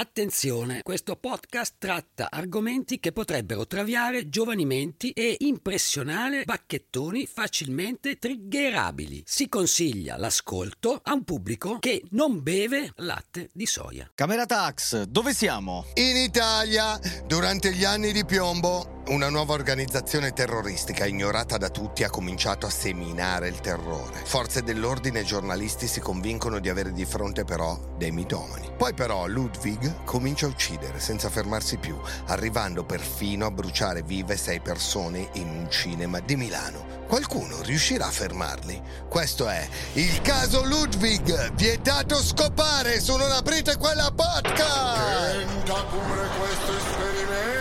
Attenzione, questo podcast tratta argomenti che potrebbero traviare giovani menti e impressionare bacchettoni facilmente triggerabili. Si consiglia l'ascolto a un pubblico che non beve latte di soia. Camera Tax, dove siamo? In Italia, durante gli anni di piombo, una nuova organizzazione terroristica ignorata da tutti ha cominciato a seminare il terrore. Forze dell'ordine e giornalisti si convincono di avere di fronte però dei mitomani. Poi però Ludwig comincia a uccidere senza fermarsi più, arrivando perfino a bruciare vive sei persone in un cinema di Milano. Qualcuno riuscirà a fermarli? Questo è il caso Ludwig, vietato scopare su Non aprite quella podcast! Tenta pure questo esperimento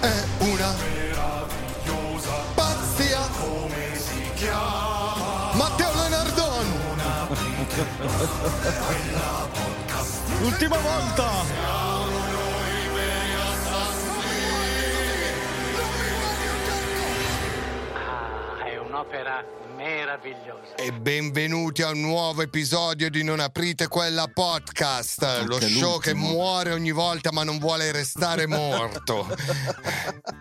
È una meravigliosa pazzia! come si chiama Matteo Lenardon! L'ultima volta! Ah, è un'opera meravigliosa. E benvenuti a un nuovo episodio di Non aprite quella podcast, lo Anche show che l'ultimo. muore ogni volta ma non vuole restare morto.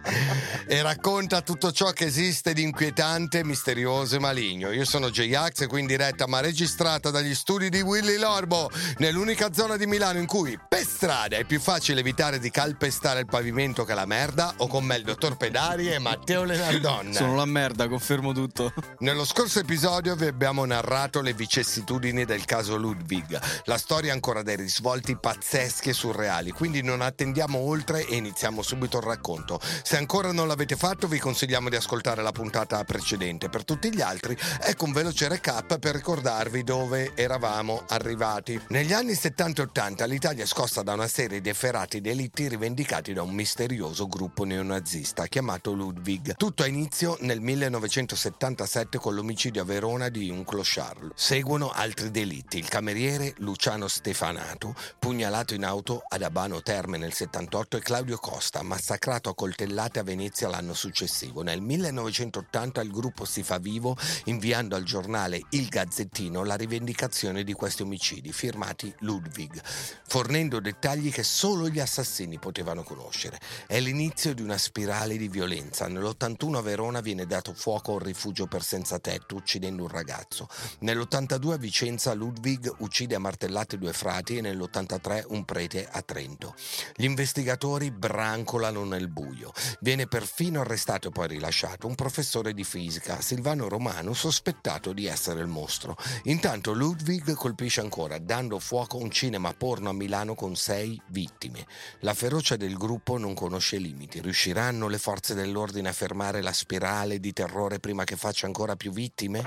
e racconta tutto ciò che esiste di inquietante, misterioso e maligno. Io sono J-Ax e qui in diretta ma registrata dagli studi di Willy Lorbo, nell'unica zona di Milano in cui per strada è più facile evitare di calpestare il pavimento che la merda o con me il dottor Pedari e Matteo Lenardonna. Sono la merda, confermo tutto. Nello scorso episodio vi abbiamo narrato le vicissitudini del caso Ludwig. La storia ha ancora dei risvolti pazzeschi e surreali, quindi non attendiamo oltre e iniziamo subito il racconto. Se ancora non l'avete fatto, vi consigliamo di ascoltare la puntata precedente. Per tutti gli altri, ecco un veloce recap per ricordarvi dove eravamo arrivati. Negli anni 70 e 80 l'Italia è scossa da una serie di efferati delitti rivendicati da un misterioso gruppo neonazista chiamato Ludwig. Tutto ha inizio nel 1977 con l'omicidio a Verona di un clochard. Seguono altri delitti. Il cameriere Luciano Stefanato, pugnalato in auto ad Abano Terme nel 78 e Claudio Costa, massacrato a coltellate a Venezia l'anno successivo. Nel 1980 il gruppo si fa vivo inviando al giornale Il Gazzettino la rivendicazione di questi omicidi firmati Ludwig, fornendo dettagli che solo gli assassini potevano conoscere. È l'inizio di una spirale di violenza. Nell'81 a Verona viene dato fuoco a un rifugio per senza tetto, uccidendo un ragazzo. Nell'82 a Vicenza Ludwig uccide a martellate due frati e nell'83 un prete a Trento. Gli investigatori brancolano nel buio. Viene perfino arrestato e poi rilasciato un professore di fisica, Silvano Romano, sospettato di essere il mostro. Intanto Ludwig colpisce ancora, dando fuoco a un cinema porno a Milano con sei vittime. La ferocia del gruppo non conosce limiti. Riusciranno le forze dell'ordine a fermare la spirale di terrore prima che faccia ancora più vittime?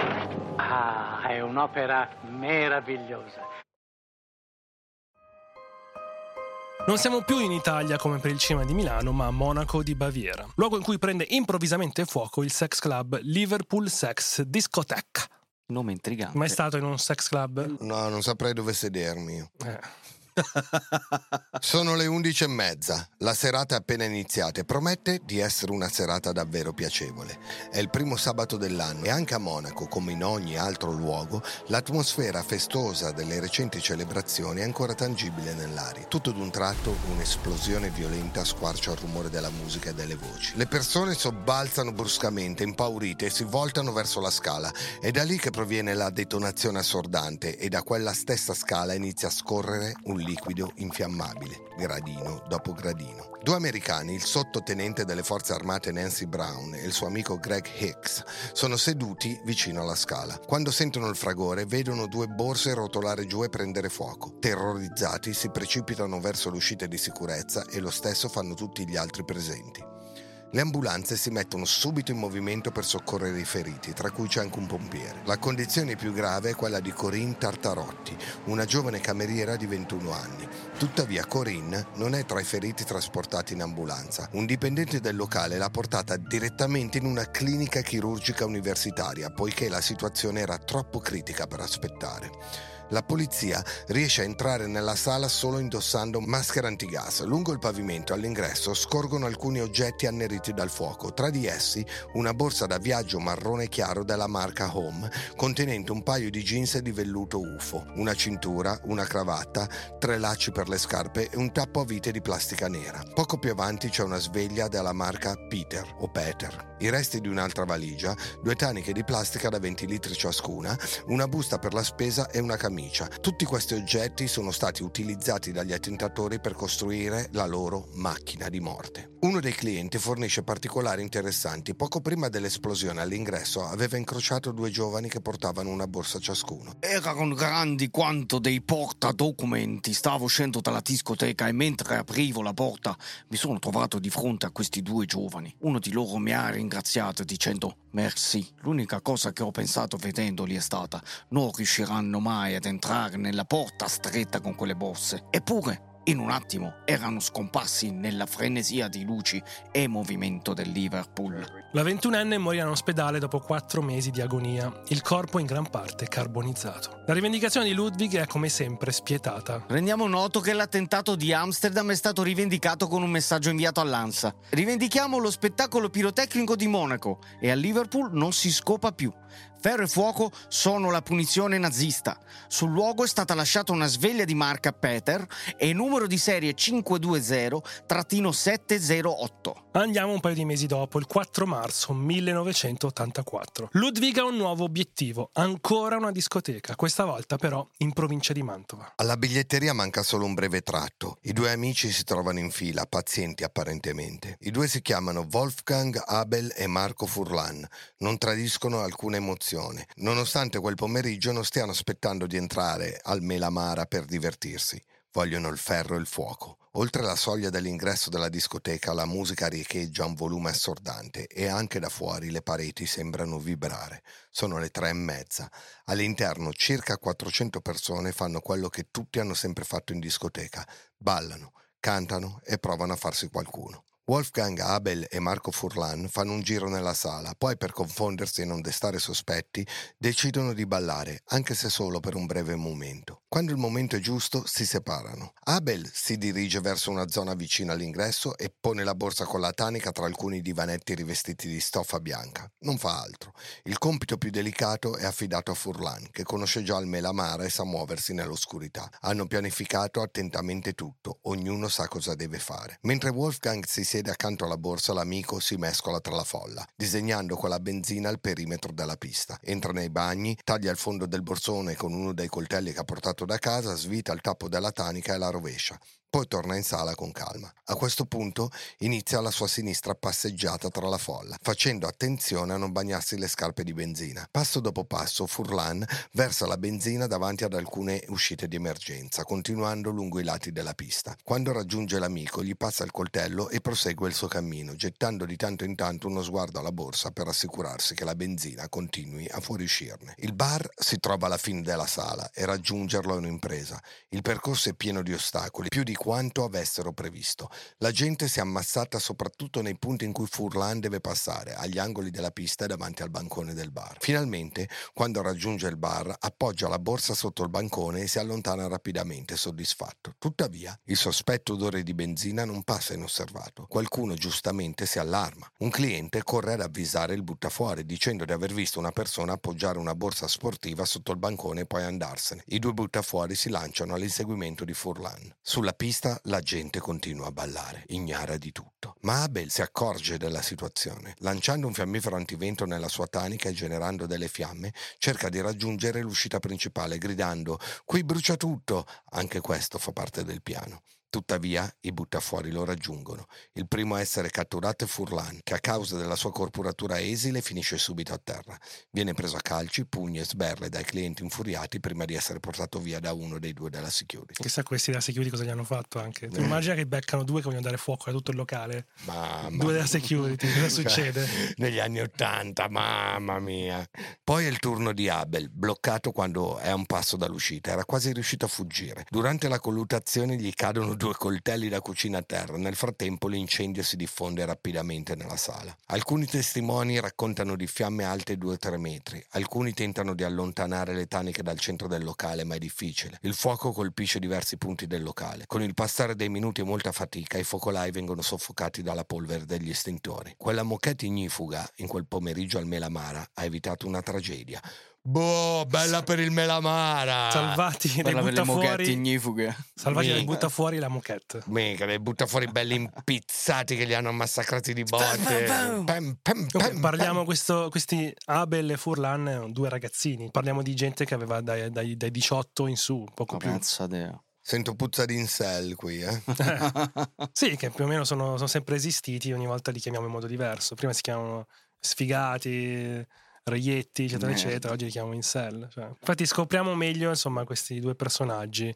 Ah, è un'opera meravigliosa. Non siamo più in Italia come per il cinema di Milano, ma a Monaco di Baviera, luogo in cui prende improvvisamente fuoco il sex club Liverpool Sex Discotheque. Nome intrigante. Mai stato in un sex club? No, non saprei dove sedermi. Eh. Sono le 11 e mezza, la serata è appena iniziata e promette di essere una serata davvero piacevole. È il primo sabato dell'anno e anche a Monaco, come in ogni altro luogo, l'atmosfera festosa delle recenti celebrazioni è ancora tangibile nell'aria. Tutto d'un tratto un'esplosione violenta squarcia il rumore della musica e delle voci. Le persone sobbalzano bruscamente, impaurite e si voltano verso la scala. È da lì che proviene la detonazione assordante e da quella stessa scala inizia a scorrere un liquido infiammabile, gradino dopo gradino. Due americani, il sottotenente delle forze armate Nancy Brown e il suo amico Greg Hicks, sono seduti vicino alla scala. Quando sentono il fragore, vedono due borse rotolare giù e prendere fuoco. Terrorizzati, si precipitano verso l'uscita di sicurezza e lo stesso fanno tutti gli altri presenti. Le ambulanze si mettono subito in movimento per soccorrere i feriti, tra cui c'è anche un pompiere. La condizione più grave è quella di Corinne Tartarotti, una giovane cameriera di 21 anni. Tuttavia Corinne non è tra i feriti trasportati in ambulanza. Un dipendente del locale l'ha portata direttamente in una clinica chirurgica universitaria, poiché la situazione era troppo critica per aspettare. La polizia riesce a entrare nella sala solo indossando maschera antigas. Lungo il pavimento all'ingresso scorgono alcuni oggetti anneriti dal fuoco, tra di essi una borsa da viaggio marrone chiaro della marca Home contenente un paio di jeans di velluto UFO, una cintura, una cravatta, tre lacci per le scarpe e un tappo a vite di plastica nera. Poco più avanti c'è una sveglia della marca Peter o Peter, i resti di un'altra valigia, due taniche di plastica da 20 litri ciascuna, una busta per la spesa e una camicia. Tutti questi oggetti sono stati utilizzati dagli attentatori per costruire la loro macchina di morte. Uno dei clienti fornisce particolari interessanti. Poco prima dell'esplosione all'ingresso aveva incrociato due giovani che portavano una borsa ciascuno. Erano grandi quanto dei portadocumenti. Stavo uscendo dalla discoteca e mentre aprivo la porta mi sono trovato di fronte a questi due giovani. Uno di loro mi ha ringraziato dicendo merci. L'unica cosa che ho pensato vedendoli è stata non riusciranno mai ad entrare nella porta stretta con quelle borse. Eppure in un attimo erano scomparsi nella frenesia di luci e movimento del Liverpool. La ventunenne morì in ospedale dopo quattro mesi di agonia, il corpo in gran parte carbonizzato. La rivendicazione di Ludwig è come sempre spietata. Rendiamo noto che l'attentato di Amsterdam è stato rivendicato con un messaggio inviato all'ANSA. Rivendichiamo lo spettacolo pirotecnico di Monaco e a Liverpool non si scopa più. Ferro e fuoco sono la punizione nazista. Sul luogo è stata lasciata una sveglia di marca Peter e numero di serie 520-708. Andiamo un paio di mesi dopo, il 4 marzo 1984. Ludwig ha un nuovo obiettivo, ancora una discoteca, questa volta però in provincia di Mantova. Alla biglietteria manca solo un breve tratto. I due amici si trovano in fila, pazienti apparentemente. I due si chiamano Wolfgang Abel e Marco Furlan. Non tradiscono alcuna emozione. Nonostante quel pomeriggio non stiano aspettando di entrare al Melamara per divertirsi. Vogliono il ferro e il fuoco. Oltre la soglia dell'ingresso della discoteca la musica riecheggia un volume assordante e anche da fuori le pareti sembrano vibrare. Sono le tre e mezza. All'interno circa 400 persone fanno quello che tutti hanno sempre fatto in discoteca. Ballano, cantano e provano a farsi qualcuno. Wolfgang Abel e Marco Furlan fanno un giro nella sala, poi per confondersi e non destare sospetti decidono di ballare, anche se solo per un breve momento. Quando il momento è giusto si separano. Abel si dirige verso una zona vicina all'ingresso e pone la borsa con la tanica tra alcuni divanetti rivestiti di stoffa bianca. Non fa altro. Il compito più delicato è affidato a Furlan, che conosce già il melamara e sa muoversi nell'oscurità. Hanno pianificato attentamente tutto, ognuno sa cosa deve fare. Mentre Wolfgang si siede accanto alla borsa, l'amico si mescola tra la folla, disegnando con la benzina il perimetro della pista. Entra nei bagni, taglia il fondo del borsone con uno dei coltelli che ha portato da casa, svita il tappo della tanica e la rovescia. Poi torna in sala con calma. A questo punto inizia la sua sinistra passeggiata tra la folla, facendo attenzione a non bagnarsi le scarpe di benzina. Passo dopo passo, Furlan versa la benzina davanti ad alcune uscite di emergenza, continuando lungo i lati della pista. Quando raggiunge l'amico, gli passa il coltello e prosegue il suo cammino, gettando di tanto in tanto uno sguardo alla borsa per assicurarsi che la benzina continui a fuoriuscirne. Il bar si trova alla fine della sala e raggiungerlo è un'impresa. Il percorso è pieno di ostacoli, più di quanto avessero previsto. La gente si è ammassata soprattutto nei punti in cui Furlan deve passare, agli angoli della pista e davanti al bancone del bar. Finalmente, quando raggiunge il bar, appoggia la borsa sotto il bancone e si allontana rapidamente, soddisfatto. Tuttavia, il sospetto odore di benzina non passa inosservato. Qualcuno giustamente si allarma. Un cliente corre ad avvisare il buttafuori, dicendo di aver visto una persona appoggiare una borsa sportiva sotto il bancone e poi andarsene. I due buttafuori si lanciano all'inseguimento di Furlan. Sulla pista la gente continua a ballare, ignara di tutto. Ma Abel si accorge della situazione. Lanciando un fiammifero antivento nella sua tanica e generando delle fiamme, cerca di raggiungere l'uscita principale, gridando Qui brucia tutto! Anche questo fa parte del piano. Tuttavia, i buttafuori lo raggiungono. Il primo a essere catturato è Furlan, che a causa della sua corporatura esile finisce subito a terra. Viene preso a calci, pugni e sberle dai clienti infuriati prima di essere portato via da uno dei due della security. Chissà questi della security cosa gli hanno fatto anche. Tu immagina che beccano due che vogliono dare fuoco a tutto il locale. Mamma Due della security, cosa succede? Negli anni Ottanta, mamma mia. Poi è il turno di Abel, bloccato quando è a un passo dall'uscita. Era quasi riuscito a fuggire. Durante la colluttazione gli cadono due coltelli da cucina a terra. Nel frattempo l'incendio si diffonde rapidamente nella sala. Alcuni testimoni raccontano di fiamme alte 2-3 metri. Alcuni tentano di allontanare le taniche dal centro del locale, ma è difficile. Il fuoco colpisce diversi punti del locale. Con il passare dei minuti e molta fatica, i focolai vengono soffocati dalla polvere degli estintori. Quella moquette ignifuga, in quel pomeriggio al Melamara, ha evitato una tragedia. Boh, bella per il Melamara! Salvati per le butta moquette fuori. ignifughe. Salvati dai Minchia. butta fuori la moquette. Mica, li butta fuori belli impizzati che li hanno massacrati di botte. Pam, pam, pam, parliamo pam. questo, questi Abel e Furlan, due ragazzini. Parliamo di gente che aveva dai, dai- dai 18 in su, poco più. Pensa Deo. Sento puzza di incel qui, eh. Sì, che più o meno sono, sono sempre esistiti, ogni volta li chiamiamo in modo diverso. Prima si chiamavano sfigati, reietti, eccetera, eccetera. Oggi li chiamiamo incel. Cioè. Infatti scopriamo meglio, insomma, questi due personaggi.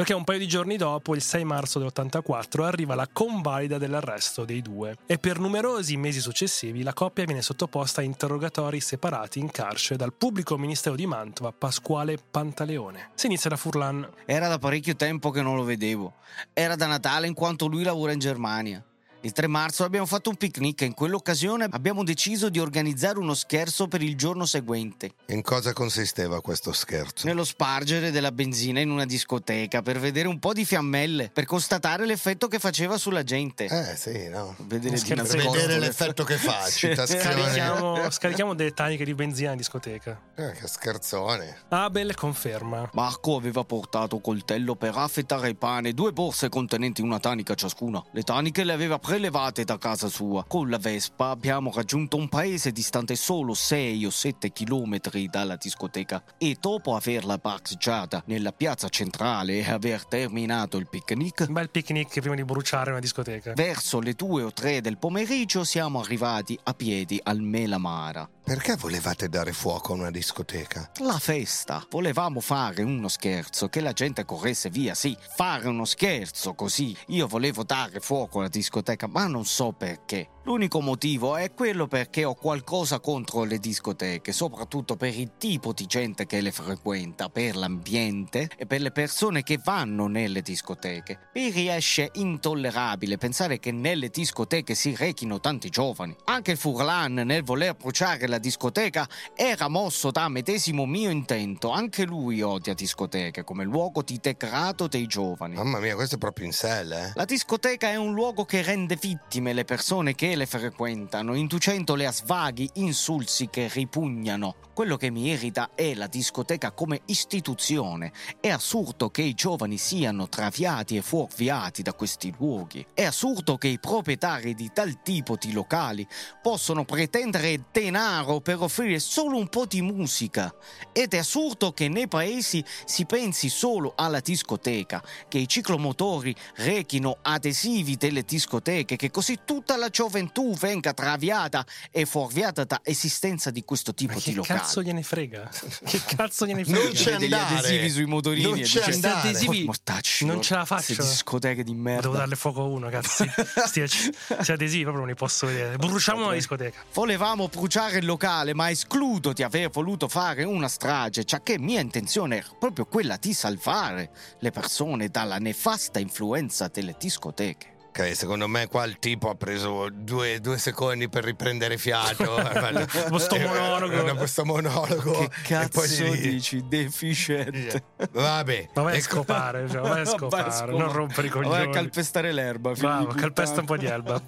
Perché un paio di giorni dopo, il 6 marzo dell'84, arriva la convalida dell'arresto dei due e per numerosi mesi successivi la coppia viene sottoposta a interrogatori separati in carcere dal pubblico ministero di Mantova Pasquale Pantaleone. Si inizia da Furlan. Era da parecchio tempo che non lo vedevo. Era da Natale in quanto lui lavora in Germania. Il 3 marzo abbiamo fatto un picnic e in quell'occasione abbiamo deciso di organizzare uno scherzo per il giorno seguente. In cosa consisteva questo scherzo? Nello spargere della benzina in una discoteca per vedere un po' di fiammelle, per constatare l'effetto che faceva sulla gente. Eh sì, no. Vedere nascosto Vedere l'effetto. che fa, Sì. Scarichiamo, scarichiamo delle taniche di benzina in discoteca. Eh, che scherzone. Abel conferma. Marco aveva portato coltello per affettare il pane, due borse contenenti una tanica ciascuna. Le taniche le aveva prelevate da casa sua. Con la Vespa abbiamo raggiunto un paese distante solo 6 o 7 chilometri dalla discoteca e dopo averla parcheggiata nella piazza centrale e aver terminato il picnic, Un bel picnic prima di bruciare una discoteca. verso le 2 o 3 del pomeriggio siamo arrivati a piedi al Melamara. Perché volevate dare fuoco a una discoteca? La festa. Volevamo fare uno scherzo, che la gente corresse via, sì, fare uno scherzo così. Io volevo dare fuoco alla discoteca, ma non so perché. L'unico motivo è quello perché ho qualcosa contro le discoteche, soprattutto per il tipo di gente che le frequenta, per l'ambiente e per le persone che vanno nelle discoteche. Mi riesce intollerabile pensare che nelle discoteche si rechino tanti giovani. Anche il Furlan, nel voler bruciare la discoteca, era mosso da medesimo mio intento. Anche lui odia discoteche come luogo di degrado dei giovani. Mamma mia, questo è proprio in sell, eh. La discoteca è un luogo che rende vittime le persone che le frequentano, inducendole a svaghi insulsi che ripugnano. Quello che mi irrita è la discoteca come istituzione. È assurdo che i giovani siano traviati e fuorviati da questi luoghi. È assurdo che i proprietari di tal tipo di locali possono pretendere denaro per offrire solo un po' di musica. Ed è assurdo che nei paesi si pensi solo alla discoteca, che i ciclomotori rechino adesivi delle discoteche, che così tutta la gioventù venga traviata e fuorviata da esistenza di questo tipo Ma di che locali. cazzo gliene frega? Che cazzo gliene Non frega? c'è Vede degli andare. adesivi sui motorini Non e c'è dice, andare. Adesivi Mortacci, non ce la faccio. Queste discoteche di merda. Devo darle fuoco a uno, cazzo. Sti sti adesivi proprio non li posso vedere. Bruciamo una discoteca. Volevamo bruciare il locale, ma escludo di aver voluto fare una strage, già che mia intenzione era proprio quella di salvare le persone dalla nefasta influenza delle discoteche. Ok, secondo me qua il tipo ha preso due, due secondi per riprendere fiato. Eh, Questo monologo. Questo monologo. Che e cazzo poi si- dici? Deficiente. Vabbè. Ma vai a E- scopare, cioè, vai a scopare, non rompere i Vai a coglioni. calpestare l'erba. Bravo, calpesta un po' di erba.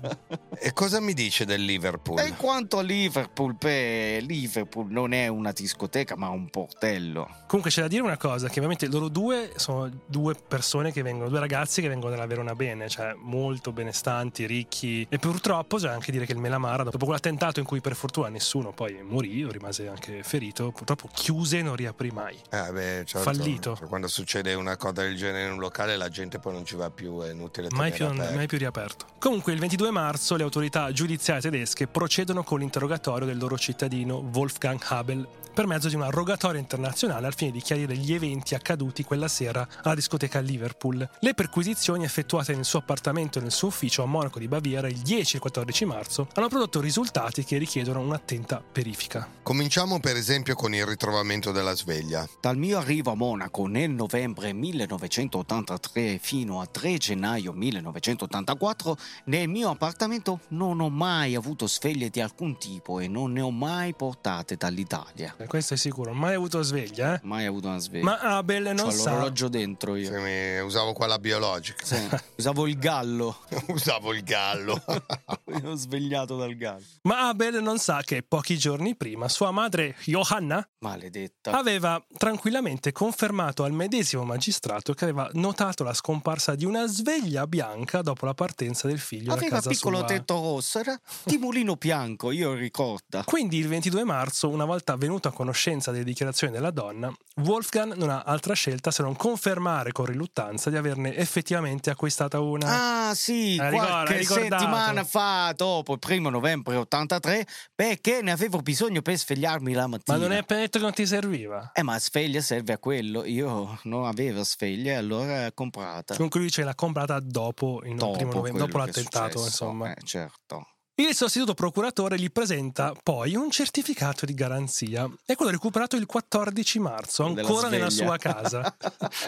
E cosa mi dice del Liverpool? E quanto a Liverpool, beh, Liverpool non è una discoteca, ma un portello. Comunque c'è da dire una cosa, che ovviamente loro due sono due persone che vengono, due ragazzi che vengono dalla Verona bene, cioè molto benestanti, ricchi e purtroppo c'è anche dire che il Melamara, dopo quell'attentato in cui per fortuna nessuno poi morì o rimase anche ferito, purtroppo chiuse e non riaprì mai. Eh, beh, certo. Fallito. Quando succede una cosa del genere in un locale, la gente poi non ci va più, è inutile Mai più, aperto. mai più riaperto. Comunque il 22 marzo le autorità giudiziarie tedesche procedono con l'interrogatorio del loro cittadino Wolfgang Habel per mezzo di una rogatoria internazionale al fine di chiarire gli eventi accaduti quella sera alla discoteca Liverpool. Le perquisizioni effettuate nel suo appartamento nel suo ufficio a Monaco di Baviera il 10 e il 14 marzo hanno prodotto risultati che richiedono un'attenta verifica. Cominciamo per esempio con il ritrovamento della sveglia. Dal mio arrivo a Monaco nel novembre 1983 fino a 3 gennaio 1984, nel mio appartamento non ho mai avuto sveglie di alcun tipo e non ne ho mai portate dall'Italia. Eh, Questo è sicuro, mai avuto sveglia, eh? Mai avuto una sveglia. Ma Abel non C'ho sa. l'orologio dentro io. Mi- usavo quella biologica. Sì, Usavo il gallo. usavo il gallo. Mi ho svegliato dal gallo. Ma Abel non sa che pochi giorni prima sua madre, Johanna, Maledetta. aveva tranquillamente confermato al medesimo magistrato che aveva notato la scomparsa di una sveglia bianca dopo la partenza del figlio da Aveva casa piccolo sua. tetto rosso, era di mulino bianco, io ricordo. Quindi il 22 marzo, una volta venuto a conoscenza delle dichiarazioni della donna, Wolfgang non ha altra scelta se non confermare con riluttanza di averne effettivamente acquistata una. Ah sì, Eh, qualche ricordato. settimana fa, dopo il primo novembre 83, perché ne avevo bisogno per svegliarmi la mattina. Ma non è appena detto che non ti serviva? Eh, ma sveglia serve a quello. Io non avevo sveglia, allora ho comprata. Con cui lui ce l'ha comprata dopo, il Dopo, primo novembre, dopo l'attentato, insomma. Eh, certo. Il sostituto procuratore gli presenta poi un certificato di garanzia. È quello recuperato il 14 marzo, ancora nella sua casa.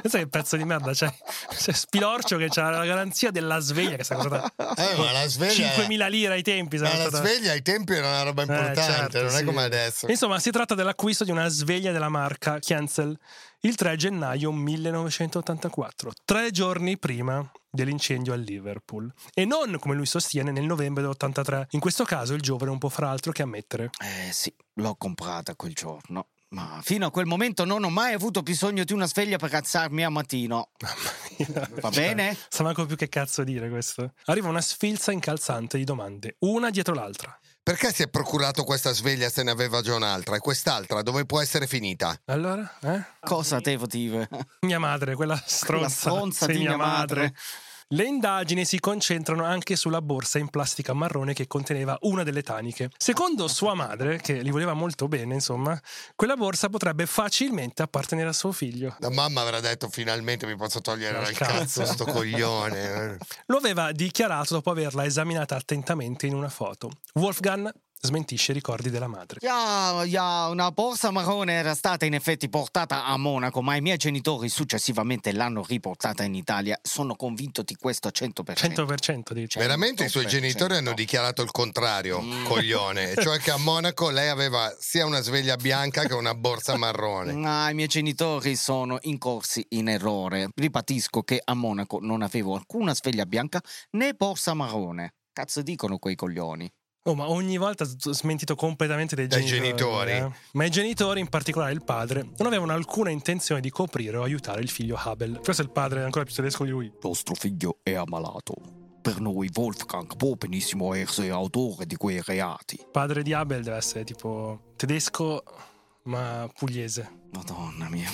Pensa che pezzo di merda c'è. C'è Spilorcio che ha la garanzia della sveglia che sta costata Eh, ma la sveglia... 5.000 lire ai tempi. Ma la stata- sveglia ai tempi era una roba Eh, importante, certo, non è sì. come adesso. Insomma, si tratta dell'acquisto di una sveglia della marca Kienzel il 3 gennaio 1984, tre giorni prima dell'incendio a Liverpool. E non, come lui sostiene, nel novembre dell'83. In questo caso il giovane non può far altro che ammettere. Eh sì, l'ho comprata quel giorno. Ma fino a quel momento non ho mai avuto bisogno di una sveglia per alzarmi a mattino. Va bene? Sa manco più che cazzo dire questo. Arriva una sfilza incalzante di domande, una dietro l'altra. Perché si è procurato questa sveglia se ne aveva già un'altra? E quest'altra dove può essere finita? Allora, eh? Cosa devo dire? Mia madre, quella stronza, stronza sei di mia madre. Le indagini si concentrano anche sulla borsa in plastica marrone che conteneva una delle taniche. Secondo sua madre, che li voleva molto bene, insomma, quella borsa potrebbe facilmente appartenere a suo figlio. La mamma avrà detto finalmente mi posso togliere Dal dal cazzo. cazzo sto coglione. Lo aveva dichiarato dopo averla esaminata attentamente in una foto. Wolfgang smentisce i ricordi della madre. Ya, ya, una borsa marrone era stata in effetti portata a Monaco, ma i miei genitori successivamente l'hanno riportata in Italia. Sono convinto di questo 100%. 100% dice. Veramente i suoi 100%. genitori hanno dichiarato il contrario, Mm. coglione. Cioè che a Monaco lei aveva sia una sveglia bianca che una borsa marrone. Ah, i miei genitori sono incorsi in errore. Ribatisco che a Monaco non avevo alcuna sveglia bianca né borsa marrone. Cazzo dicono quei coglioni? Oh, ma ogni volta smentito completamente dai, Dai genitori. genitori. eh. Ma i genitori, in particolare il padre, non avevano alcuna intenzione di coprire o aiutare il figlio Abel. Questo è il padre ancora più tedesco di lui. Nostro figlio è ammalato. Per noi Wolfgang può benissimo essere autore di quei reati. Il padre di Abel deve essere tipo tedesco, ma pugliese. Madonna mia.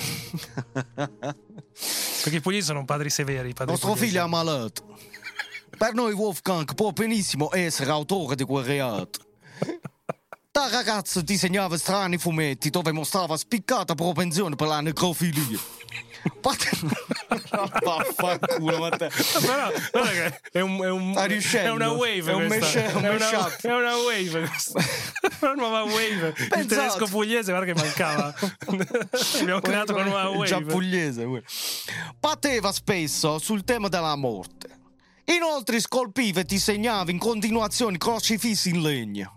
Perché i pugliesi sono padri severi. Padri Nostro pugliesi. figlio è ammalato. Per noi Wolfgang può benissimo essere autore di quel reato. Da ragazzo disegnava strani fumetti dove mostrava spiccata propensione per la necrofilia. Pat- Vaffanculo, Matteo. Però, guarda che è, un, è, un, è una wave È un mashup- un è, una, è una wave questa. una nuova wave il Pensate. tedesco pugliese guarda che mancava abbiamo creato una nuova wave Già pugliese. Batteva spesso sul tema della morte. Inoltre scolpiva e disegnava in continuazione crocifissi in legno.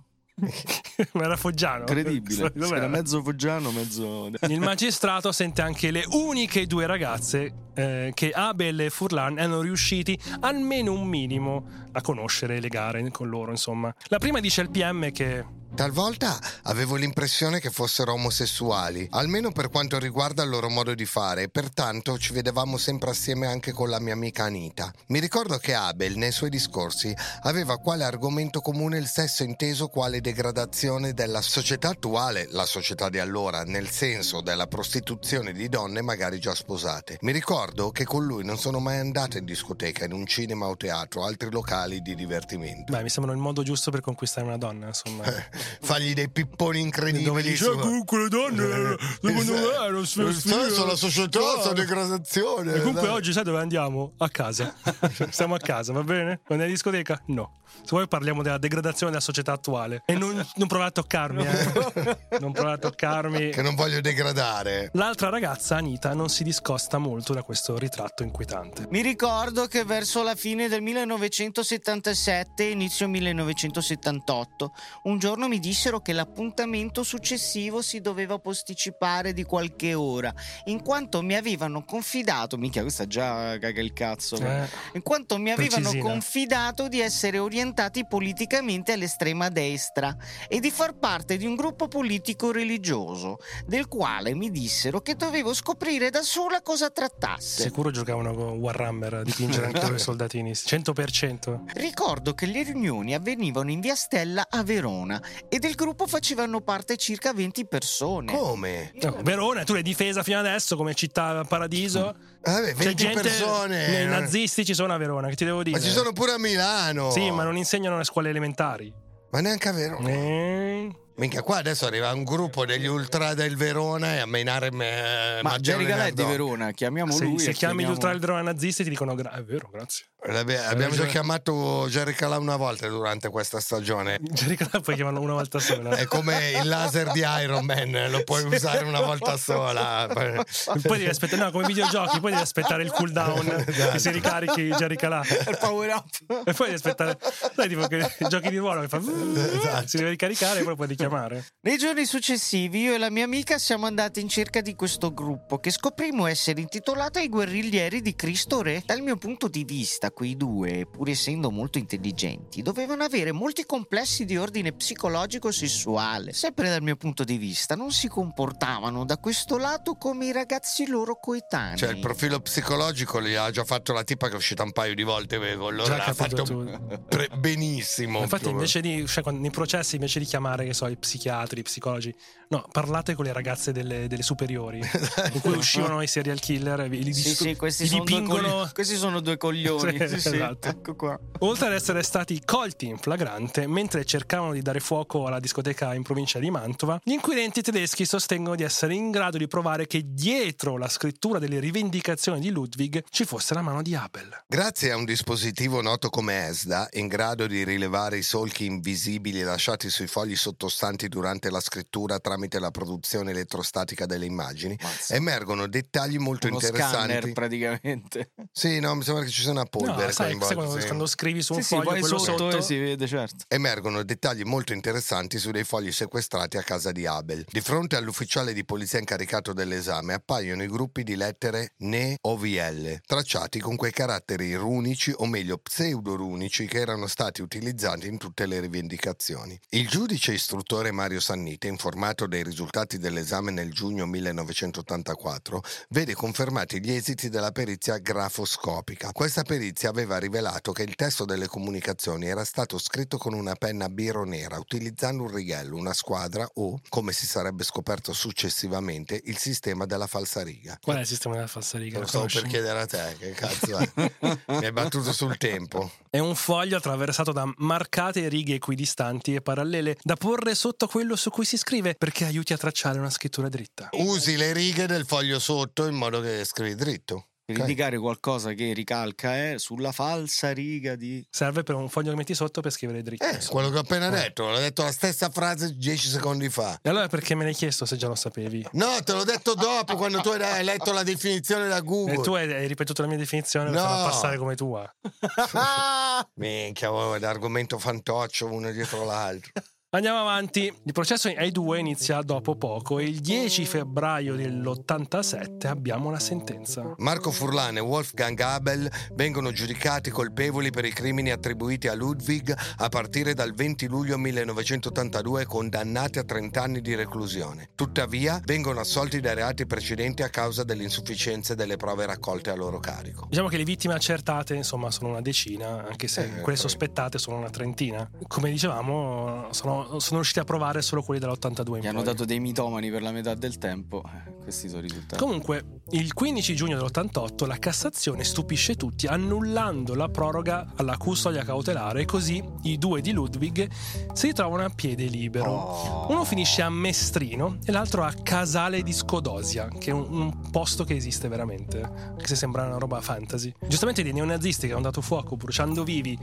ma era foggiano Incredibile. Dov'era? Era mezzo foggiano, mezzo. Il magistrato sente anche le uniche due ragazze eh, che Abel e Furlan erano riusciti almeno un minimo a conoscere e legare con loro, insomma. La prima dice al PM che Talvolta avevo l'impressione che fossero omosessuali, almeno per quanto riguarda il loro modo di fare, e pertanto ci vedevamo sempre assieme anche con la mia amica Anita. Mi ricordo che Abel, nei suoi discorsi, aveva quale argomento comune il sesso inteso quale degradazione della società attuale, la società di allora, nel senso della prostituzione di donne magari già sposate. Mi ricordo che con lui non sono mai andato in discoteca, in un cinema o teatro, altri locali di divertimento. Beh, mi sembra il modo giusto per conquistare una donna, insomma. fargli dei pipponi incredibili. Dove dice, su- "Ah, comunque le donne, secondo me, non si Il vestivano". senso, la società, No. sta degradazione. E comunque dai. oggi sai dove andiamo? A casa. Stiamo a casa, va bene? Quando è discoteca? No. Se vuoi parliamo della degradazione della società attuale. E non, non provare a toccarmi, eh. Non provare a toccarmi. Che non voglio degradare. L'altra ragazza, Anita, non si discosta molto da questo ritratto inquietante. Mi ricordo che verso la fine del 1977 inizio 1978 un giorno mi dissero che l'appuntamento successivo si doveva posticipare di qualche ora in quanto mi avevano confidato minchia questa già caga il cazzo Eh, in quanto mi avevano precisina. confidato di essere orientati politicamente all'estrema destra e di far parte di un gruppo politico religioso, del quale mi dissero che dovevo scoprire da sola cosa trattasse. Sicuro giocavano con Warhammer a dipingere anche i soldatini. 100%. Ricordo che le riunioni avvenivano in via Stella a Verona e del gruppo facevano parte circa 20 persone. Come? No, Verona, tu l'hai difesa fino adesso come città paradiso. Vabbè, 20 C'è gente, persone. i nazisti ci sono a Verona, che ti devo dire? Ma ci sono pure a Milano. Sì, ma non insegnano alle scuole elementari. Ma neanche a Verona. Eh, Minchia, qua adesso arriva un gruppo degli ultra del Verona e a menare me. Ma Jerry Galà è di Verona, chiamiamo se, lui. se chiami gli chiamiamo- ultra del Verona nazisti ti dicono gra- è vero, grazie. Abbiamo già chiamato Jerry Calà una volta durante questa stagione. Jerry Calà puoi chiamarlo una volta sola. È come il laser di Iron Man, lo puoi usare una volta sola. Poi devi aspettare, no, come videogiochi, poi devi aspettare il cooldown che si ricarichi Jerry Calà. Il power up. E poi devi aspettare, sai, tipo che giochi di ruolo che fa Esatto. si deve ricaricare e poi lo puoi richiamare. Nei giorni successivi io e la mia amica siamo andati in cerca di questo gruppo che scoprimmo essere intitolato ai guerriglieri di Cristo Re. Dal mio punto di vista quei due, pur essendo molto intelligenti, dovevano avere molti complessi di ordine psicologico sessuale. Sempre dal mio punto di vista non si comportavano da questo lato come i ragazzi loro coetanei. Cioè, il profilo psicologico gli ha già fatto la tipa che è uscita un paio di volte con loro. Già capito fatto pre- benissimo. Infatti, invece di, cioè, nei processi, invece di chiamare, che so, i psichiatri, i psicologi, no, parlate con le ragazze delle, delle superiori in cui uscivano i serial killer e vi- li, Sì, dis- sì, questi li sono, due dipingono. cogli- questi sono due coglioni. Sì, Sì, esatto. Ecco qua. Oltre ad essere stati colti in flagrante mentre cercavano di dare fuoco alla discoteca in provincia di Mantova, gli inquirenti tedeschi sostengono di essere in grado di provare che dietro la scrittura delle rivendicazioni di Ludwig ci fosse la mano di Abel. Grazie a un dispositivo noto come ESDA, in grado di rilevare i solchi invisibili lasciati sui fogli sottostanti durante la scrittura tramite la produzione elettrostatica delle immagini, Mazza. emergono dettagli molto Uno interessanti. scanner praticamente. Sì, no, mi sembra che ci sia una polvere No, sai, sai quando, sì. quando scrivi su un Sì, sì, foglio poi quello sotto, sotto, si vede, certo. Emergono dettagli molto interessanti su dei fogli sequestrati a casa di Abel. Di fronte all'ufficiale di polizia incaricato dell'esame appaiono i gruppi di lettere NE OVL, tracciati con quei caratteri runici o meglio pseudorunici che erano stati utilizzati in tutte le rivendicazioni. Il giudice istruttore Mario Sannite, informato dei risultati dell'esame nel giugno 1984, vede confermati gli esiti della perizia grafoscopica. Questa perizia aveva rivelato che il testo delle comunicazioni era stato scritto con una penna biro nera, utilizzando un righello, una squadra o, come si sarebbe scoperto successivamente, il sistema della falsariga. Qual è il sistema della falsariga? Lo stavo per chiedere a te, che cazzo è? Mi hai battuto sul tempo. È un foglio attraversato da marcate righe equidistanti e parallele da porre sotto quello su cui si scrive perché aiuti a tracciare una scrittura dritta. Usi le righe del foglio sotto in modo che scrivi dritto. Per Ok. indicare qualcosa che ricalca è sulla falsa riga di... Serve per un foglio che metti sotto per scrivere dritto. Eh, quello che ho appena detto, l'ho detto la stessa frase dieci secondi fa. E allora perché me l'hai chiesto se già lo sapevi? No, te l'ho detto dopo, quando tu hai letto la definizione da Google. E tu hai, ripetuto la mia definizione per No. farla passare come tua. Minchia, oh, l'argomento fantoccio uno dietro l'altro. Andiamo avanti. Il processo ai due inizia dopo poco e il 10 febbraio dell'87 abbiamo la sentenza. Marco Furlan e Wolfgang Abel vengono giudicati colpevoli per i crimini attribuiti a Ludwig a partire dal 20 luglio 1982 e condannati a 30 anni di reclusione. Tuttavia vengono assolti dai reati precedenti a causa delle insufficienze delle prove raccolte a loro carico. Diciamo che le vittime accertate, insomma, sono una decina, anche se Eh, quelle sospettate sono una trentina. Come dicevamo, sono, sono riusciti a provare solo quelli dell'82 in Gli hanno poi. dato dei mitomani per la metà del tempo. eh, Questi sono i risultati. Comunque, il 15 giugno dell'88 la Cassazione stupisce tutti annullando la proroga alla custodia cautelare e così i due di Ludwig si ritrovano a piede libero. Uno finisce a Mestrino e l'altro a Casale di Scodosia, che è un, un posto che esiste veramente, anche se sembra una roba fantasy. Giustamente dei neonazisti che hanno dato fuoco bruciando vivi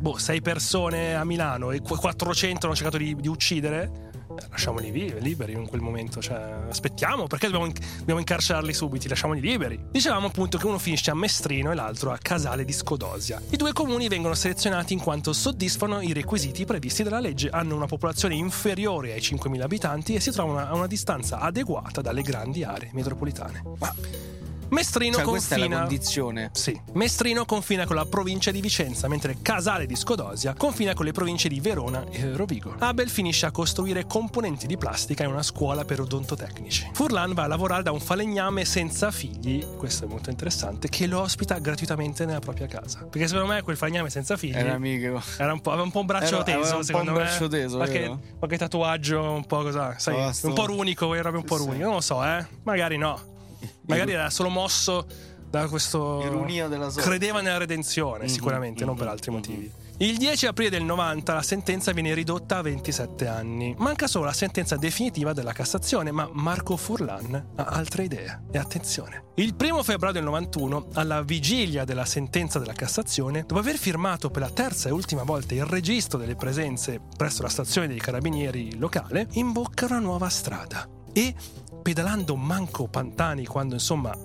boh, sei persone a Milano e qu- 400 hanno cercato di, di uccidere, eh, lasciamoli vivi, liberi in quel momento. Cioè, aspettiamo, perché dobbiamo, dobbiamo incarcerarli subito? Lasciamoli liberi. Dicevamo appunto che uno finisce a Mestrino e l'altro a Casale di Scodosia. I due comuni vengono selezionati in quanto soddisfano i requisiti previsti dalla legge, hanno una popolazione inferiore ai 5.000 abitanti e si trovano a una distanza adeguata dalle grandi aree metropolitane. Mestrino Cioè, questa è la confina. condizione. Sì, Mestrino confina con la provincia di Vicenza, mentre Casale di Scodosia confina con le province di Verona e Rovigo. Abel finisce a costruire componenti di plastica in una scuola per odontotecnici. Furlan va a lavorare da un falegname senza figli, questo è molto interessante, che lo ospita gratuitamente nella propria casa. Perché secondo me quel falegname senza figli Era amico. era un po', aveva un po' un braccio Era- teso, un po' secondo un me. braccio teso, qualche, qualche tatuaggio un po' cosa, sai, Basta. un po' runico, robe un po' Sì. runiche. Non lo so, eh. Magari no. Magari era solo mosso da questo. Ironia della sorte. Credeva nella redenzione, Mhm, sicuramente, non per mhm, altri mhm. motivi. Il 10 aprile del 90 la sentenza viene ridotta a 27 anni. Manca solo la sentenza definitiva della Cassazione, ma Marco Furlan ha altre idee. E attenzione. Il 1 febbraio del 91, alla vigilia della sentenza della Cassazione, dopo aver firmato per la terza e ultima volta il registro delle presenze presso la stazione dei carabinieri locale, imbocca una nuova strada. E, pedalando manco Pantani quando insomma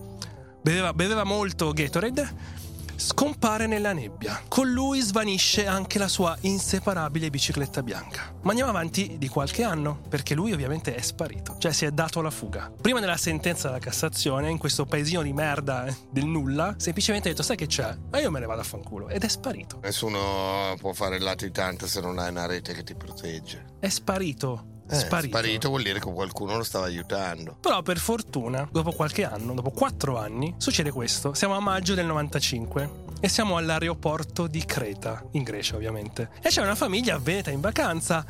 beveva, beveva molto Gatorade, scompare nella nebbia. Con lui svanisce anche la sua inseparabile bicicletta bianca. Ma andiamo avanti di qualche anno, perché lui ovviamente è sparito, cioè si è dato alla fuga. Prima della sentenza della Cassazione, in questo paesino di merda del nulla, semplicemente ha detto sai che c'è? Ma io me ne vado a fanculo. Ed è sparito. Nessuno può fare il latitante se non hai una rete che ti protegge. È sparito. Eh, sparito. sparito vuol dire che qualcuno lo stava aiutando. Però per fortuna, dopo qualche anno, dopo quattro anni, succede questo. Siamo a maggio del 95 e siamo all'aeroporto di Creta, in Grecia ovviamente. E c'è una famiglia veneta in vacanza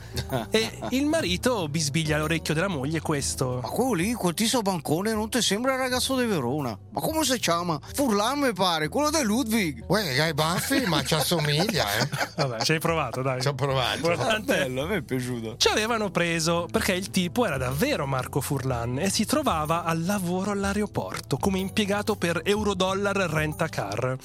e il marito bisbiglia all'orecchio della moglie questo. Ma quello lì, quel tiso bancone, non ti sembra il ragazzo di Verona? Ma come si chiama? Furlan mi pare, quello di Ludwig. Uè, che hai baffi, ma ci assomiglia, eh. Vabbè, ci hai provato, dai. Ci ho provato. Bello, a me è piaciuto. Ci avevano preso perché il tipo era davvero Marco Furlan e si trovava al lavoro all'aeroporto come impiegato per Eurodollar Rent a Car,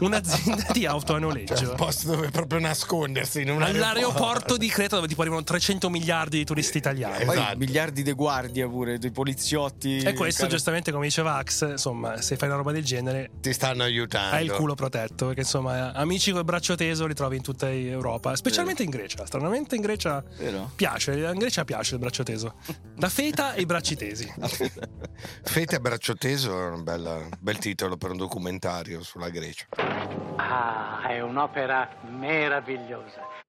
un'azienda di auto a Cioè, noleggio. un posto dove proprio nascondersi in un All'aeroporto di Creta dove tipo arrivano 300 miliardi di turisti italiani. Poi Esatto. miliardi di guardia pure, dei poliziotti. E questo, Cara- giustamente, come diceva Ax, insomma, se fai una roba del genere, Ti stanno aiutando. hai il culo protetto. Perché, insomma, amici col braccio teso li trovi in tutta Europa, specialmente in Grecia. Stranamente in Grecia Vero? piace, in Grecia piace il braccio teso. La feta e i bracci tesi. Fete a braccio teso è un bel, bel titolo per un documentario sulla Grecia. Ah, è un'opera meravigliosa.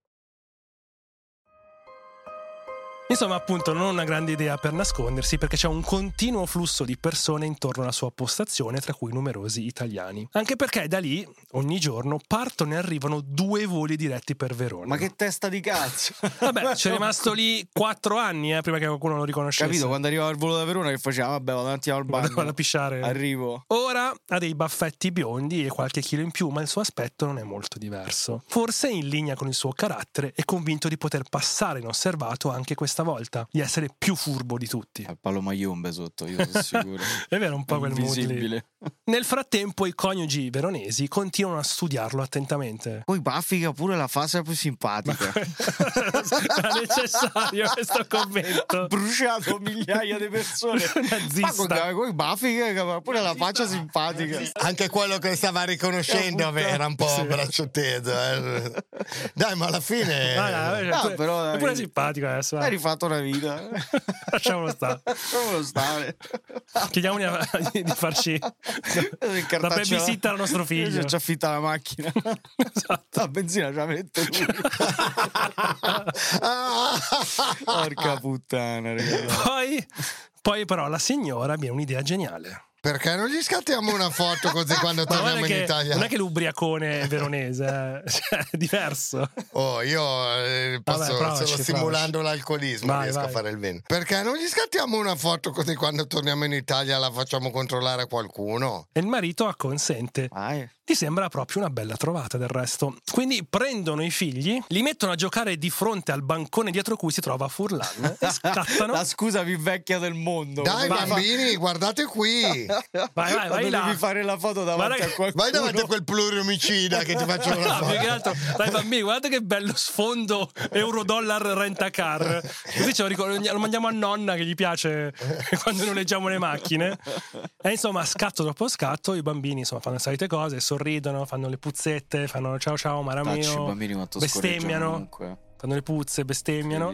Insomma, appunto, non una grande idea per nascondersi perché c'è un continuo flusso di persone intorno alla sua postazione, tra cui numerosi italiani. Anche perché da lì, ogni giorno, partono e arrivano due voli diretti per Verona. Ma che testa di cazzo! Vabbè, c'è rimasto lì quattro anni eh, prima che qualcuno lo riconoscesse. Capito? Quando arrivava il volo da Verona che faceva, vabbè, vado un attimo al bagno. vado a pisciare. Arrivo. Ora ha dei baffetti biondi e qualche chilo in più, ma il suo aspetto non è molto diverso. Forse in linea con il suo carattere è convinto di poter passare inosservato anche questa volta, di essere più furbo di tutti. Al palo magliombe sotto, io sono sicuro. È vero, un po' quel. Invisibile. Nel frattempo i coniugi veronesi continuano a studiarlo attentamente. Poi Baffi che ha pure la faccia più simpatica. Era necessario questo commento. bruciato migliaia di persone. Nazista. Ma con, i baffi che ha pure la faccia simpatica. Anche quello che stava riconoscendo Eh, era un po' Sì. braccio teso. eh. Dai, ma alla fine. Ah, no, è No, pure, però, pure simpatico adesso. Hai dai. Rifatto una vita. Lasciamolo stare. Lasciamolo stare. Chiediamogli a- di farci la babysitter al nostro figlio. Ci affitta la macchina. Esatto. La benzina ce la mette lui. Porca puttana, ragazzi. Poi, poi però la signora abbia un'idea geniale. Perché non gli scattiamo una foto così quando torniamo in che Italia? Non è che l'ubriacone veronese, eh. cioè, è diverso. Oh, io eh, posso, Vabbè, solo simulando l'alcolismo Vai, riesco vai. a fare il vino. Perché non gli scattiamo una foto così quando torniamo in Italia la facciamo controllare a qualcuno? E il marito acconsente. Vai. Ti sembra proprio una bella trovata del resto. Quindi prendono i figli, li mettono a giocare di fronte al bancone dietro cui si trova Furlan e scattano. La scusa più vecchia del mondo. Dai Quando bambini, guardate qui. Vai, vai, vai là. devi fare la foto davanti Guarda a qualcuno. Vai davanti a quel pluriomicida che ti faccio una No, più che foto. altro, dai bambini, guardate che bello sfondo euro-dollar rent-a-car. Così ce lo, ricor- lo mandiamo a nonna che gli piace quando noleggiamo le macchine. E insomma, scatto dopo scatto, i bambini insomma, fanno le solite cose, sorridono, fanno le puzzette, fanno ciao ciao mara Tacci, bambini bestemmiano, comunque. fanno le puzze, bestemmiano.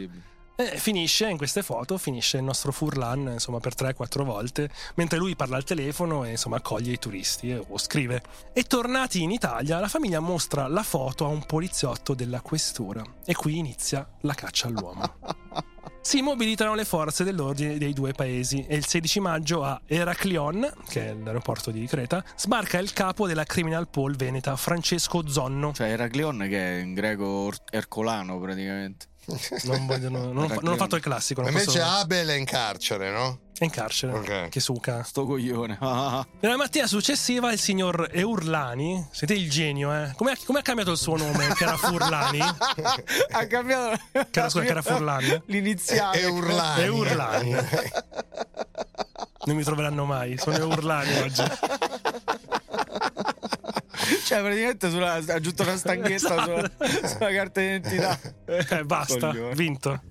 E finisce in queste foto, finisce il nostro Furlan insomma per 3-4 volte, mentre lui parla al telefono e insomma accoglie i turisti eh, o scrive. E tornati in Italia, la famiglia mostra la foto a un poliziotto della questura e qui inizia la caccia all'uomo. Si mobilitano le forze dell'ordine dei due paesi e il 16 maggio a Heraklion, che è l'aeroporto di Creta, sbarca il capo della Criminal Pol veneta Francesco Zonno. Cioè, Eracleon che è in greco ercolano praticamente. Non, vogliono- non ho, non ho fatto il classico, Invece posso- Abel è in carcere, no? è in carcere. Ok. Che suca. Sto coglione. Nella mattina successiva il signor Eurlani, siete il genio, eh? Come ha, come ha cambiato il suo nome? Che era Furlani? ha cambiato. Che era, scusa, che era Furlani? L'iniziale. E Urlani. Eurlani. Non mi troveranno mai, sono Eurlani oggi. Cioè, praticamente sulla, ha aggiunto una stanghetta sulla, sulla carta d'identità. Eh, basta, Coglione. vinto.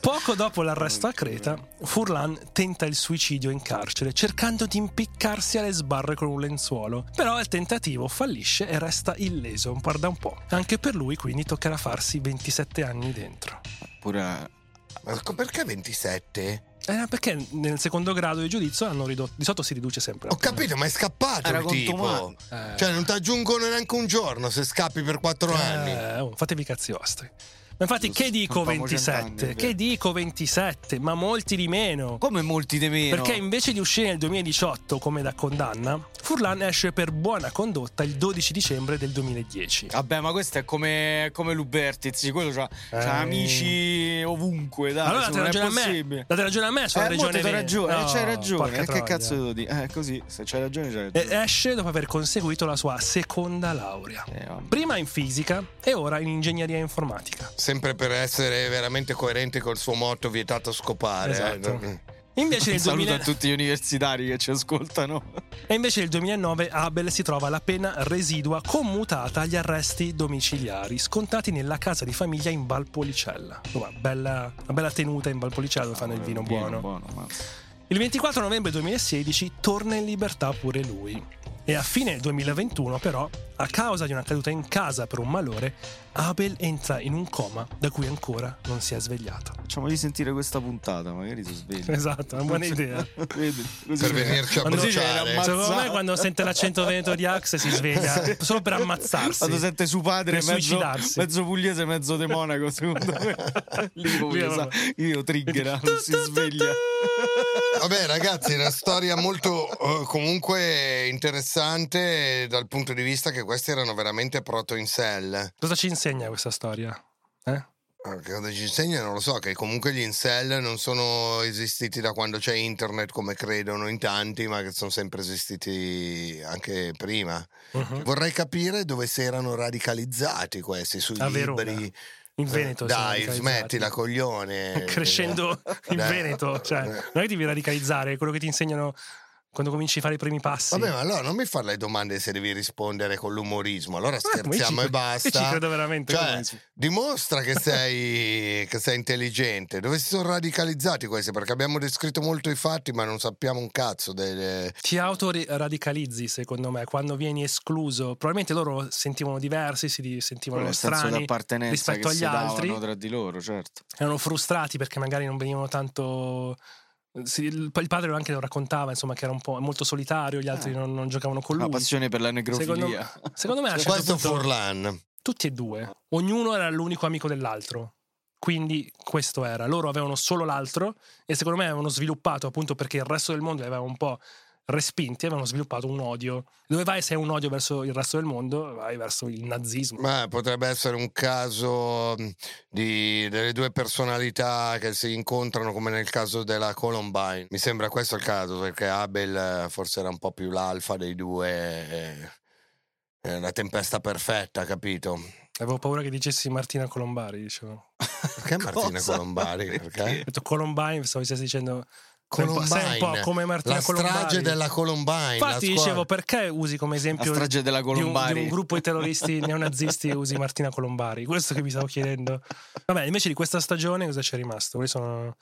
Poco dopo l'arresto a Creta, Furlan tenta il suicidio in carcere, cercando di impiccarsi alle sbarre con un lenzuolo. Però il tentativo fallisce e resta illeso, guarda un po'. Anche per lui quindi toccherà farsi 27 anni dentro. Pure Ma perché 27? Eh, perché nel secondo grado di giudizio hanno ridotto, di sotto si riduce sempre. Ho capito, ma è scappato Era il tipo. Eh. Cioè, non ti aggiungono neanche un giorno se scappi per 4 anni. Eh, oh, fatevi i cazzi vostri. Ma infatti, che dico facciamo 27? cent'anni, è che dico 27? Ma molti di meno. Come molti di meno. Perché invece di uscire nel 2018 come da condanna, Furlan esce per buona condotta il 12 dicembre del 2010. Vabbè, ma questo è come, come Lubertiz, quello c'ha, c'ha Eh. amici ovunque, dai, allora date ragione a me. Date ragione a me sulla Eh, do Veneto. ragione, eh, No, c'hai ragione. porca eh, Che cazzo devo dire? Eh, così, se c'hai ragione, c'hai E ragione. esce dopo aver conseguito la sua seconda laurea. Eh. Prima in fisica e ora in ingegneria informatica. Sempre per essere veramente coerente col suo motto vietato scopare. Esatto. eh. Invece Un nel, saluto 2000 a tutti gli universitari che ci ascoltano. e invece nel 2009 Abel si trova la pena residua commutata agli arresti domiciliari scontati nella casa di famiglia in Valpolicella. Insomma, bella, una bella tenuta in Valpolicella dove fanno il vino buono. buono ma- Il 24 novembre 2016 torna in libertà pure lui. E a fine 2021, però, a causa di una caduta in casa per un malore, Abel entra in un coma da cui ancora non si è svegliato. Facciamogli sentire questa puntata, magari si sveglia. Esatto, è una buona idea. Vedi? Per venirci a Quando- bruciare. Secondo me quando sente l'accento veneto di Axe si sveglia solo per ammazzarsi. Quando sente suo padre mezzo, suicidarsi. mezzo pugliese, mezzo de Monaco, secondo me. Lì Lui sa, io triggera, non si sveglia. Vabbè, ragazzi, è una storia molto eh, comunque interessante dal punto di vista che questi erano veramente proto in cell. Cosa ci insegna questa storia? Eh? Che cosa ci insegna? Non lo so, che comunque gli incel non sono esistiti da quando c'è internet come credono in tanti, ma che sono sempre esistiti anche prima. Mhm. Vorrei capire dove si erano radicalizzati questi sui A Verona. libri. In Veneto. siamo Dai, smettila, coglione. Crescendo in Eh. Veneto, cioè, Eh. non è che devi radicalizzare, è quello che ti insegnano quando cominci a fare i primi passi. Vabbè, ma allora non mi fare le domande se devi rispondere con l'umorismo. Allora Ah, scherziamo ci- e basta. io ci credo veramente, Cioè, dimostra che sei, che sei intelligente. Dove si sono radicalizzati questi? Perché abbiamo descritto molto i fatti, ma non sappiamo un cazzo delle. Ti autoradicalizzi, secondo me, quando vieni escluso. Probabilmente loro sentivano diversi, si sentivano strani rispetto che agli si altri. tra di loro, certo. Erano frustrati perché magari non venivano tanto. Sì, il padre anche lo raccontava, insomma, che era un po' molto solitario, gli altri Ah. non, non giocavano con La lui. passione per la Secondo, necrofilia. secondo me a certo Questo punto- Furlan. tutti e due. Ognuno era l'unico amico dell'altro. Quindi questo era. Loro avevano solo l'altro e secondo me avevano sviluppato appunto perché il resto del mondo li aveva un po' respinti avevano sviluppato un odio. Dove vai se hai un odio verso il resto del mondo? Vai verso il nazismo. Ma potrebbe essere un caso mh, di, delle due personalità che si incontrano come nel caso della Columbine. Mi sembra questo il caso perché Abel eh, forse era un po' più l'alfa dei due. eh, la tempesta perfetta, capito? Avevo paura che dicessi Martina Colombari, dicevo. Perché Martina? Colombari? Perché? Ho detto Columbine, stavo dicendo... sei un po'- Columbine, sei un po' come Martina la strage della Columbine. Infatti dicevo perché usi come La esempio strage della di un, di un gruppo di terroristi neonazisti usi Martina Colombari. Questo che mi stavo chiedendo. Vabbè, invece di questa stagione cosa c'è rimasto? Quali sono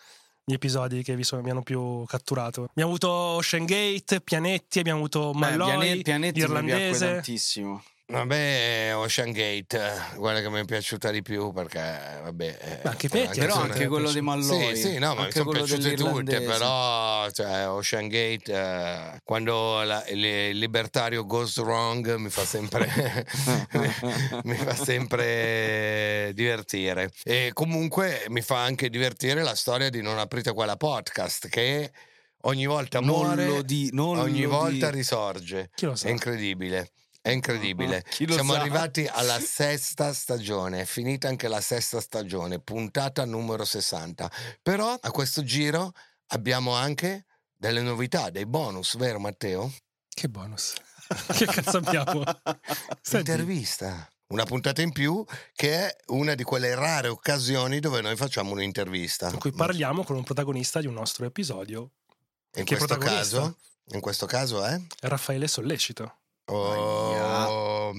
gli episodi che vi sono- mi hanno più catturato? Abbiamo avuto Ocean Gate, Pianetti, abbiamo avuto Beh, Malloy, Piane- Pianetti mi piacque l'irlandese. tantissimo. Vabbè, Ocean Gate, eh, quella che mi è piaciuta di più perché, vabbè... eh, Ma anche Petti, Però anche quello di Malloy. Sì, sì, no, ma mi sono piaciute tutte, però cioè, Ocean Gate, eh, quando la- il libertario goes wrong mi fa sempre, mi fa sempre divertire. E comunque mi fa anche divertire la storia di Non aprite quella podcast che ogni volta Non muore, lo di- non ogni volta di- risorge. È incredibile. È incredibile. Lo Siamo sa? arrivati alla sesta stagione, è finita anche la sesta stagione, puntata numero 60. Però a questo giro abbiamo anche delle novità, dei bonus, vero Matteo? Che bonus. che cazzo abbiamo? Intervista. Una puntata in più che è una di quelle rare occasioni dove noi facciamo un'intervista. in cui parliamo con un protagonista di un nostro episodio, In questo caso, in questo caso è Raffaele Sollecito. Oh,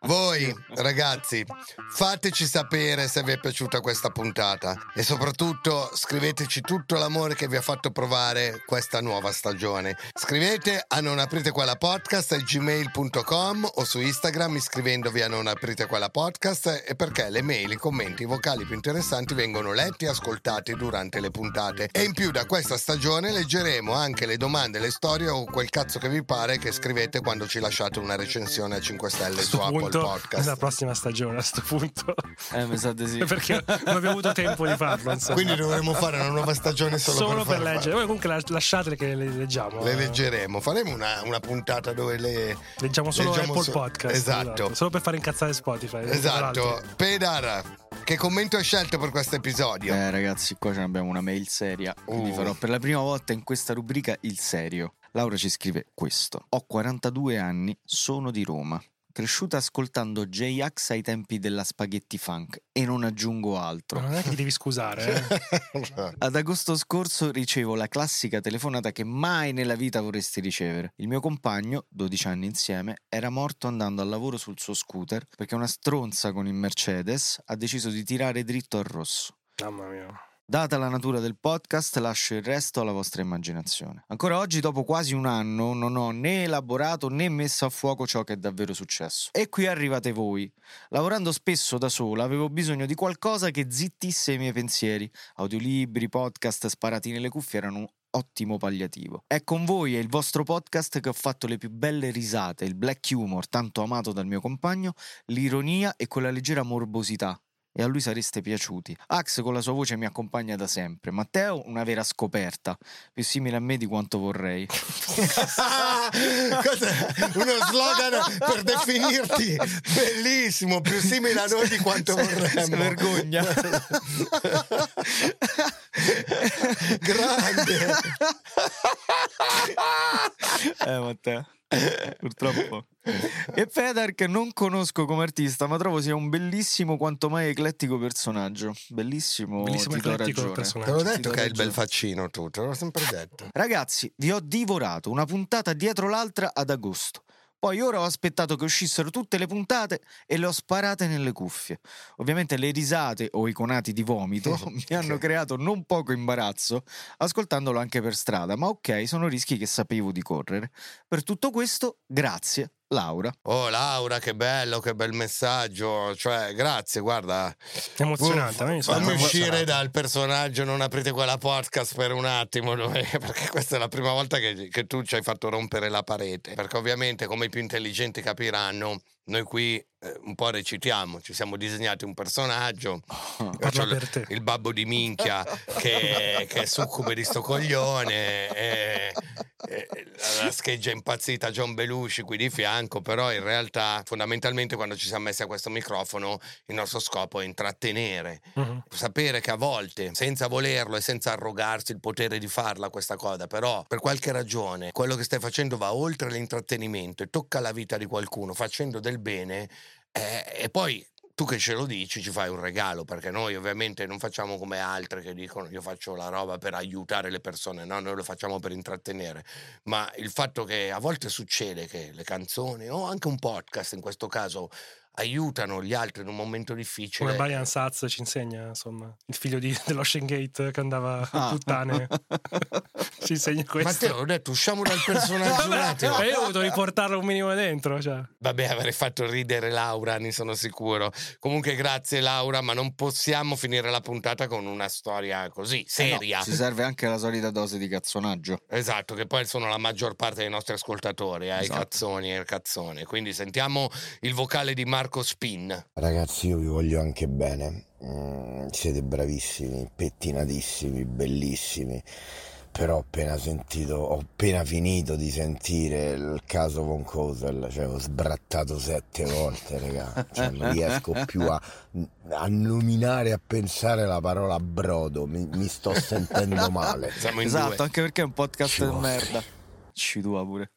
voi ragazzi, fateci sapere se vi è piaciuta questa puntata e soprattutto scriveteci tutto l'amore che vi ha fatto provare questa nuova stagione. Scrivete a non aprite quella podcast a gmail.com o su Instagram iscrivendovi a non aprite quella podcast e perché le mail, i commenti, i vocali più interessanti vengono letti e ascoltati durante le puntate. E in più da questa stagione leggeremo anche le domande, le storie o quel cazzo che vi pare che scrivete quando ci lasciate una recensione a 5 stelle su sto Apple punto, Podcast. la prossima stagione, a questo punto. Eh, mi sa di sì. Perché non abbiamo avuto tempo di farlo. insomma. Quindi dovremmo fare una nuova stagione solo, Solo per far fare- leggere. Voi comunque la- lasciatele che le leggiamo. Le leggeremo, faremo una, una puntata dove le Leggiamo solo leggiamo Apple so- Podcast. Esatto. Solo per fare incazzare Spotify. Esatto. l'altro. Pedar, che commento hai scelto per questo episodio? Eh, ragazzi, qua ce ne abbiamo una mail seria. Quindi Uh. farò per la prima volta in questa rubrica il serio. Laura ci scrive questo. Ho 42 anni, sono di Roma. Cresciuta ascoltando J-Ax ai tempi della spaghetti funk e non aggiungo altro. Ma non è che ti devi scusare. eh. Ad agosto scorso ricevo la classica telefonata che mai nella vita vorresti ricevere. Il mio compagno, 12 anni insieme, era morto andando al lavoro sul suo scooter perché una stronza con il Mercedes ha deciso di tirare dritto al rosso. Mamma mia. Data la natura del podcast, lascio il resto alla vostra immaginazione. Ancora oggi, dopo quasi un anno, non ho né elaborato né messo a fuoco ciò che è davvero successo. E qui arrivate voi. Lavorando spesso da sola, avevo bisogno di qualcosa che zittisse i miei pensieri. Audiolibri, podcast sparati nelle cuffie erano un ottimo palliativo. È con voi e il vostro podcast che ho fatto le più belle risate, il black humor tanto amato dal mio compagno, l'ironia e quella leggera morbosità e a lui sareste piaciuti. Ax con la sua voce mi accompagna da sempre. Matteo, una vera scoperta, più simile a me di quanto vorrei. Uno slogan per definirti bellissimo, più simile a noi di quanto vorremmo. Vergogna. Grande. eh, Matteo. Purtroppo. E Fedar che non conosco come artista, ma trovo sia un bellissimo quanto mai eclettico personaggio. Bellissimo, Bellissimo ti do eclettico ragione. Te personaggio. l'ho detto che è il bel faccino tu, te l'ho sempre detto. Ragazzi, vi ho divorato una puntata dietro l'altra ad agosto. Poi ora ho aspettato che uscissero tutte le puntate e le ho sparate nelle cuffie. Ovviamente le risate o i conati di vomito mi hanno creato non poco imbarazzo ascoltandolo anche per strada, ma ok, sono rischi che sapevo di correre. Per tutto questo, grazie, Laura. Oh Laura, che bello, che bel messaggio. Cioè, grazie, guarda. Emozionante. sono fammi uscire dal personaggio, non aprite quella podcast per un attimo, perché questa è la prima volta che, che tu ci hai fatto rompere la parete. Perché ovviamente, come i più intelligenti capiranno, noi qui eh, un po' recitiamo, ci siamo disegnati un personaggio, te. il babbo di minchia che, che è succube di sto coglione, e, e la scheggia impazzita John Belushi qui di fianco, però in realtà fondamentalmente quando ci siamo messi a questo microfono il nostro scopo è intrattenere, Mhm. sapere che a volte, senza volerlo e senza arrogarsi il potere di farla questa cosa, però per qualche ragione quello che stai facendo va oltre l'intrattenimento e tocca la vita di qualcuno facendo del bene eh, e poi tu che ce lo dici ci fai un regalo perché noi ovviamente non facciamo come altre che dicono io faccio la roba per aiutare le persone, no, noi lo facciamo per intrattenere, ma il fatto che a volte succede che le canzoni o anche un podcast in questo caso aiutano gli altri in un momento difficile. Come Brian Satz ci insegna, insomma, il figlio di, dell'Ocean Gate che andava a Ah. puttane. ci insegna questo. Matteo, ho detto usciamo dal personaggio un attimo. E io ho voluto riportarlo un minimo dentro. Cioè. Vabbè, avrei fatto ridere Laura, ne sono sicuro. Comunque, grazie Laura, ma non possiamo finire la puntata con una storia così seria. Ci serve anche la solita dose di cazzonaggio. Esatto, che poi sono la maggior parte dei nostri ascoltatori, eh, i Esatto. cazzoni e il cazzone. Quindi sentiamo il vocale di Marco Spin. Ragazzi, io vi voglio anche bene. Mm, siete bravissimi, pettinatissimi, bellissimi. Però ho appena sentito, ho appena finito di sentire il caso Von Kosel, cioè ho sbrattato sette volte, raga. Cioè, non riesco più a, a nominare, a pensare la parola brodo. Mi, mi sto sentendo male. Siamo in Esatto, due. anche perché è un podcast Ci di merda. Ci tua pure.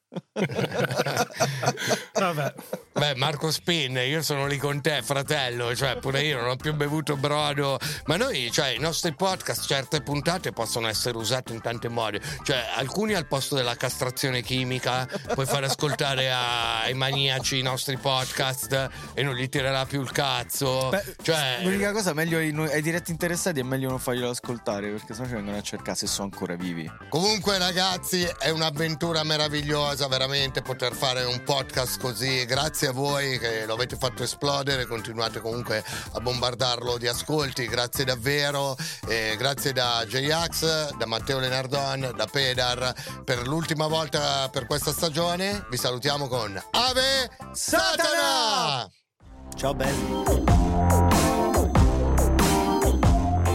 Vabbè, Beh, Marco Spin, io sono lì con te, fratello, cioè pure io non ho più bevuto brodo, ma noi, cioè i nostri podcast, certe puntate possono essere usate in tanti modi, cioè alcuni al posto della castrazione chimica, puoi fare ascoltare a- ai maniaci i nostri podcast e non gli tirerà più il cazzo, Beh, cioè... L'unica cosa, meglio ai, ai diretti interessati è meglio non farglielo ascoltare perché sennò ci vengono a cercare se sono ancora vivi. Comunque ragazzi è un'avventura meravigliosa veramente poter fare un podcast così, grazie a voi che lo avete fatto esplodere, continuate comunque a bombardarlo di ascolti, grazie davvero, e grazie da J-Ax, da Matteo Lenardon, da Pedar, per l'ultima volta per questa stagione vi salutiamo con Ave Satana! Ciao belli.